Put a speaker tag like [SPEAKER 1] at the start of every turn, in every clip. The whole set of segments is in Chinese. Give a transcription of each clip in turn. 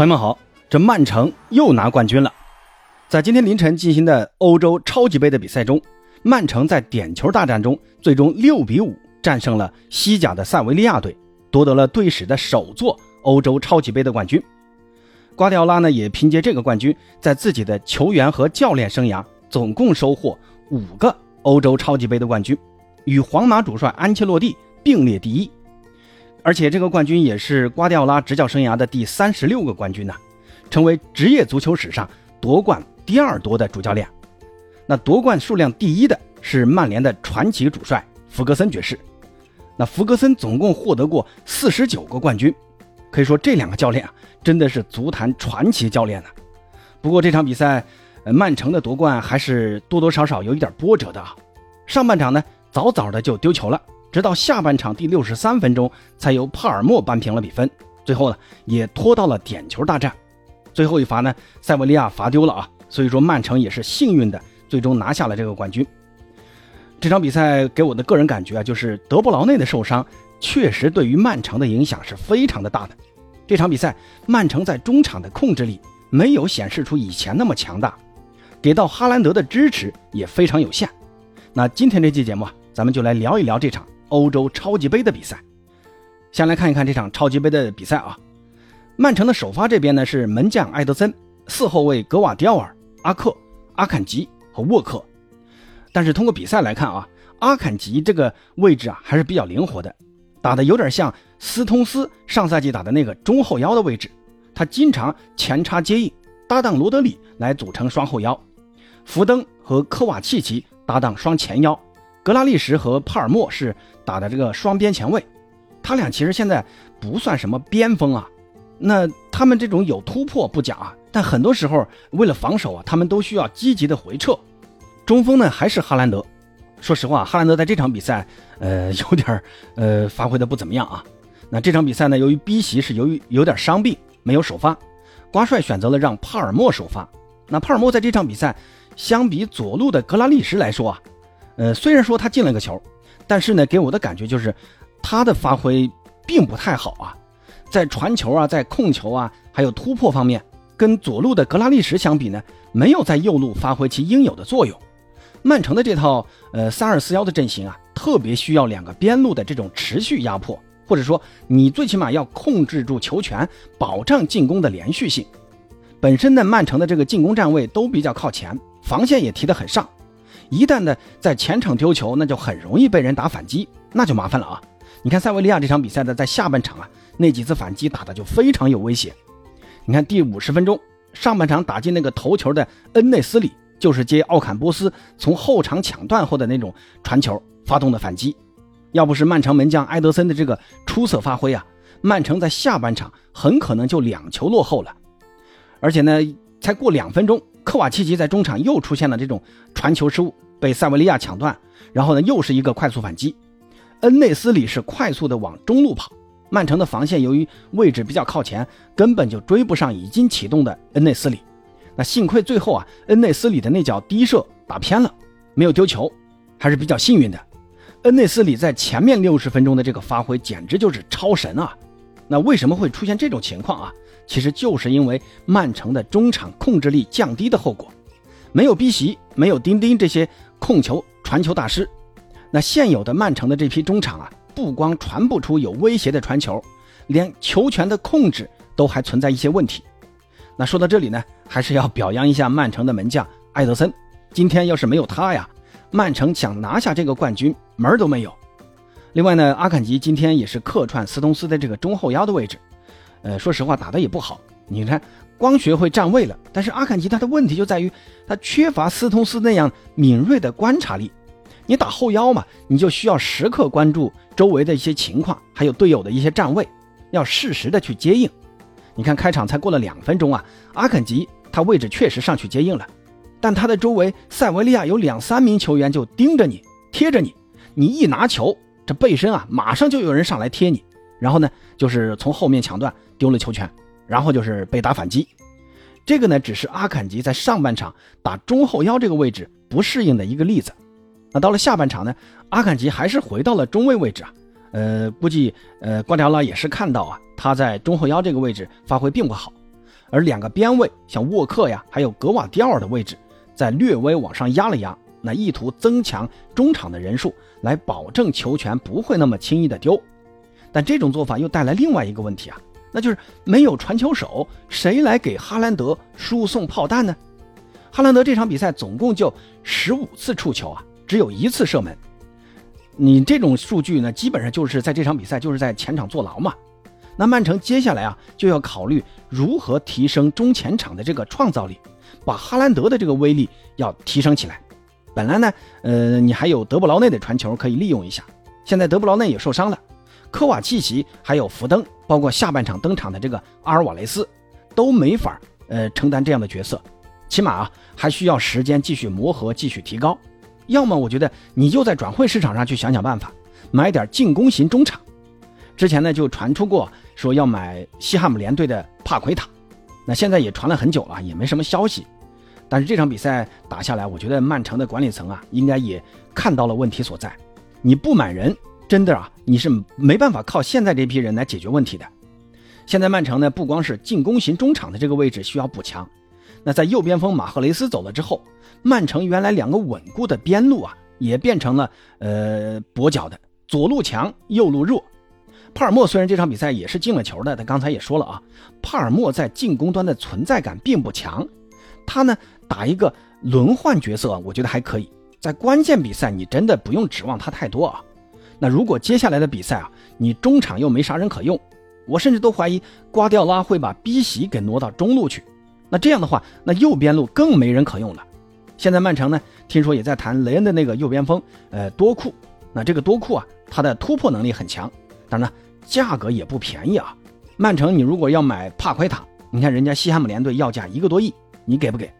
[SPEAKER 1] 朋友们好，这曼城又拿冠军了。在今天凌晨进行的欧洲超级杯的比赛中，曼城在点球大战中最终六比五战胜了西甲的塞维利亚队，夺得了队史的首座欧洲超级杯的冠军。瓜迪奥拉呢，也凭借这个冠军，在自己的球员和教练生涯总共收获五个欧洲超级杯的冠军，与皇马主帅安切洛蒂并列第一。而且这个冠军也是瓜迪奥拉执教生涯的第三十六个冠军呢，成为职业足球史上夺冠第二多的主教练。那夺冠数量第一的是曼联的传奇主帅弗格森爵士。那弗格森总共获得过四十九个冠军，可以说这两个教练啊，真的是足坛传奇教练呢。不过这场比赛，曼城的夺冠还是多多少少有一点波折的啊。上半场呢，早早的就丢球了。直到下半场第六十三分钟，才由帕尔默扳平了比分。最后呢，也拖到了点球大战。最后一罚呢，塞维利亚罚丢了啊，所以说曼城也是幸运的，最终拿下了这个冠军。这场比赛给我的个人感觉啊，就是德布劳内的受伤确实对于曼城的影响是非常的大的。这场比赛，曼城在中场的控制力没有显示出以前那么强大，给到哈兰德的支持也非常有限。那今天这期节目啊，咱们就来聊一聊这场。欧洲超级杯的比赛，先来看一看这场超级杯的比赛啊。曼城的首发这边呢是门将埃德森，四后卫格瓦迪奥尔、阿克、阿坎吉和沃克。但是通过比赛来看啊，阿坎吉这个位置啊还是比较灵活的，打的有点像斯通斯上赛季打的那个中后腰的位置，他经常前插接应，搭档罗德里来组成双后腰，福登和科瓦契奇搭档双前腰。格拉利什和帕尔默是打的这个双边前卫，他俩其实现在不算什么边锋啊。那他们这种有突破不假啊，但很多时候为了防守啊，他们都需要积极的回撤。中锋呢还是哈兰德。说实话，哈兰德在这场比赛，呃，有点呃发挥的不怎么样啊。那这场比赛呢，由于 B 席是由于有点伤病没有首发，瓜帅选择了让帕尔默首发。那帕尔默在这场比赛相比左路的格拉利什来说啊。呃，虽然说他进了个球，但是呢，给我的感觉就是他的发挥并不太好啊，在传球啊，在控球啊，还有突破方面，跟左路的格拉利什相比呢，没有在右路发挥其应有的作用。曼城的这套呃三二四幺的阵型啊，特别需要两个边路的这种持续压迫，或者说你最起码要控制住球权，保障进攻的连续性。本身呢，曼城的这个进攻站位都比较靠前，防线也提得很上。一旦呢在前场丢球，那就很容易被人打反击，那就麻烦了啊！你看塞维利亚这场比赛的在下半场啊，那几次反击打的就非常有威胁。你看第五十分钟，上半场打进那个头球的恩内斯里，就是接奥坎波斯从后场抢断后的那种传球发动的反击。要不是曼城门将埃德森的这个出色发挥啊，曼城在下半场很可能就两球落后了。而且呢，才过两分钟。科瓦契奇在中场又出现了这种传球失误，被塞维利亚抢断，然后呢又是一个快速反击。恩内斯里是快速的往中路跑，曼城的防线由于位置比较靠前，根本就追不上已经启动的恩内斯里。那幸亏最后啊，恩内斯里的那脚低射打偏了，没有丢球，还是比较幸运的。恩内斯里在前面六十分钟的这个发挥简直就是超神啊！那为什么会出现这种情况啊？其实就是因为曼城的中场控制力降低的后果，没有逼席，没有丁丁这些控球传球大师，那现有的曼城的这批中场啊，不光传不出有威胁的传球，连球权的控制都还存在一些问题。那说到这里呢，还是要表扬一下曼城的门将埃德森，今天要是没有他呀，曼城想拿下这个冠军门儿都没有。另外呢，阿坎吉今天也是客串斯通斯的这个中后腰的位置。呃，说实话，打的也不好。你看，光学会站位了，但是阿坎吉他的问题就在于他缺乏斯通斯那样敏锐的观察力。你打后腰嘛，你就需要时刻关注周围的一些情况，还有队友的一些站位，要适时的去接应。你看，开场才过了两分钟啊，阿坎吉他位置确实上去接应了，但他的周围塞维利亚有两三名球员就盯着你，贴着你，你一拿球，这背身啊，马上就有人上来贴你。然后呢，就是从后面抢断丢了球权，然后就是被打反击。这个呢，只是阿坎吉在上半场打中后腰这个位置不适应的一个例子。那到了下半场呢，阿坎吉还是回到了中卫位置啊。呃，估计呃瓜迪奥拉也是看到啊，他在中后腰这个位置发挥并不好。而两个边位像沃克呀，还有格瓦迪奥尔的位置，在略微往上压了压，那意图增强中场的人数，来保证球权不会那么轻易的丢。但这种做法又带来另外一个问题啊，那就是没有传球手，谁来给哈兰德输送炮弹呢？哈兰德这场比赛总共就十五次触球啊，只有一次射门。你这种数据呢，基本上就是在这场比赛就是在前场坐牢嘛。那曼城接下来啊，就要考虑如何提升中前场的这个创造力，把哈兰德的这个威力要提升起来。本来呢，呃，你还有德布劳内的传球可以利用一下，现在德布劳内也受伤了，科瓦契奇还有福登，包括下半场登场的这个阿尔瓦雷斯，都没法呃承担这样的角色，起码啊还需要时间继续磨合，继续提高。要么我觉得你就在转会市场上去想想办法，买点进攻型中场。之前呢就传出过说要买西汉姆联队的帕奎塔，那现在也传了很久了，也没什么消息。但是这场比赛打下来，我觉得曼城的管理层啊，应该也看到了问题所在。你不买人，真的啊，你是没办法靠现在这批人来解决问题的。现在曼城呢，不光是进攻型中场的这个位置需要补强，那在右边锋马赫雷斯走了之后，曼城原来两个稳固的边路啊，也变成了呃跛脚的，左路强，右路弱。帕尔默虽然这场比赛也是进了球的，他刚才也说了啊，帕尔默在进攻端的存在感并不强，他呢。打一个轮换角色，我觉得还可以。在关键比赛，你真的不用指望他太多啊。那如果接下来的比赛啊，你中场又没啥人可用，我甚至都怀疑瓜迪奥拉会把 B 席给挪到中路去。那这样的话，那右边路更没人可用了。现在曼城呢，听说也在谈雷恩的那个右边锋，呃，多库。那这个多库啊，他的突破能力很强，当然呢，价格也不便宜啊。曼城，你如果要买帕奎塔，你看人家西汉姆联队要价一个多亿，你给不给？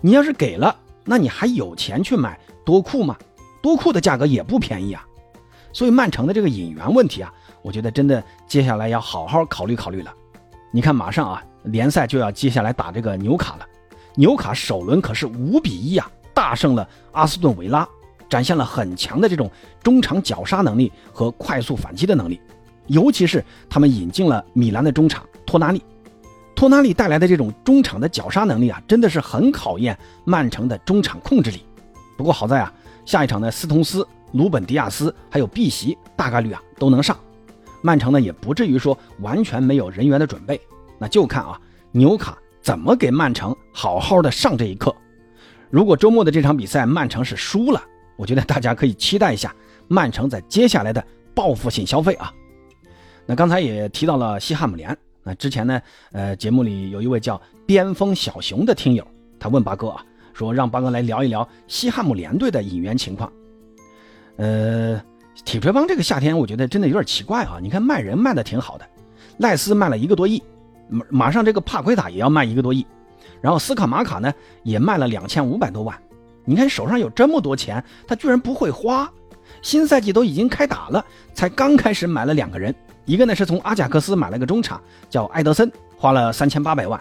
[SPEAKER 1] 你要是给了，那你还有钱去买多库吗？多库的价格也不便宜啊，所以曼城的这个引援问题啊，我觉得真的接下来要好好考虑考虑了。你看，马上啊，联赛就要接下来打这个纽卡了，纽卡首轮可是五比一啊，大胜了阿斯顿维拉，展现了很强的这种中场绞杀能力和快速反击的能力，尤其是他们引进了米兰的中场托纳利。托纳利带来的这种中场的绞杀能力啊，真的是很考验曼城的中场控制力。不过好在啊，下一场的斯通斯、鲁本迪亚斯还有碧席大概率啊都能上，曼城呢也不至于说完全没有人员的准备。那就看啊纽卡怎么给曼城好好的上这一课。如果周末的这场比赛曼城是输了，我觉得大家可以期待一下曼城在接下来的报复性消费啊。那刚才也提到了西汉姆联。那之前呢，呃，节目里有一位叫边锋小熊的听友，他问八哥啊，说让八哥来聊一聊西汉姆联队的引援情况。呃，铁锤帮这个夏天我觉得真的有点奇怪啊，你看卖人卖的挺好的，赖斯卖了一个多亿，马马上这个帕奎塔也要卖一个多亿，然后斯卡马卡呢也卖了两千五百多万，你看手上有这么多钱，他居然不会花，新赛季都已经开打了，才刚开始买了两个人。一个呢是从阿贾克斯买了个中场，叫埃德森，花了三千八百万；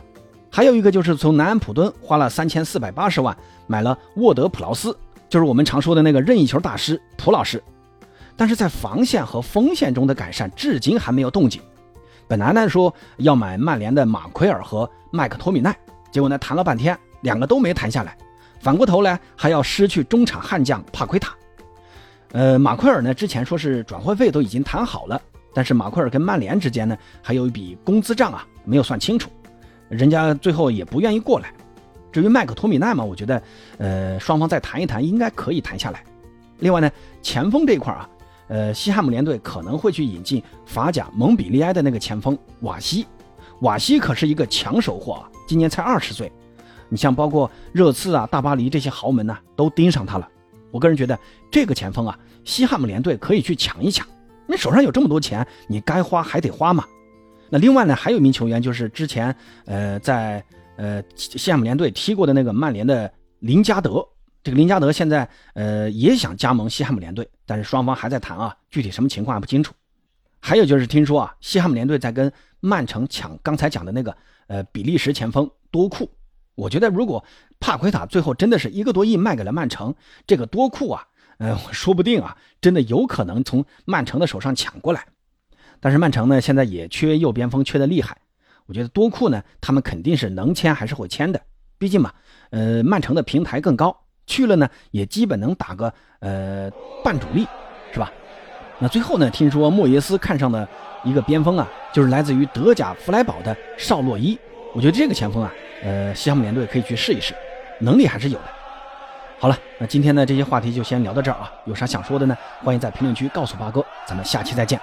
[SPEAKER 1] 还有一个就是从南安普敦花了三千四百八十万买了沃德普劳斯，就是我们常说的那个任意球大师普老师。但是在防线和锋线中的改善至今还没有动静。本来呢说要买曼联的马奎尔和麦克托米奈，结果呢谈了半天两个都没谈下来，反过头来还要失去中场悍将帕奎塔。呃，马奎尔呢之前说是转会费都已经谈好了。但是马奎尔跟曼联之间呢，还有一笔工资账啊，没有算清楚，人家最后也不愿意过来。至于麦克托米奈嘛，我觉得，呃，双方再谈一谈，应该可以谈下来。另外呢，前锋这一块啊，呃，西汉姆联队可能会去引进法甲蒙彼利埃的那个前锋瓦西，瓦西可是一个抢手货啊，今年才二十岁。你像包括热刺啊、大巴黎这些豪门呢，都盯上他了。我个人觉得这个前锋啊，西汉姆联队可以去抢一抢。你手上有这么多钱，你该花还得花嘛。那另外呢，还有一名球员，就是之前呃在呃西汉姆联队踢过的那个曼联的林加德。这个林加德现在呃也想加盟西汉姆联队，但是双方还在谈啊，具体什么情况还不清楚。还有就是听说啊，西汉姆联队在跟曼城抢刚才讲的那个呃比利时前锋多库。我觉得如果帕奎塔最后真的是一个多亿卖给了曼城，这个多库啊。呃，说不定啊，真的有可能从曼城的手上抢过来。但是曼城呢，现在也缺右边锋，缺的厉害。我觉得多库呢，他们肯定是能签还是会签的。毕竟嘛，呃，曼城的平台更高，去了呢也基本能打个呃半主力，是吧？那最后呢，听说莫耶斯看上的一个边锋啊，就是来自于德甲弗莱堡的绍洛伊。我觉得这个前锋啊，呃，西汉姆联队可以去试一试，能力还是有的。好了，那今天呢这些话题就先聊到这儿啊，有啥想说的呢？欢迎在评论区告诉八哥，咱们下期再见。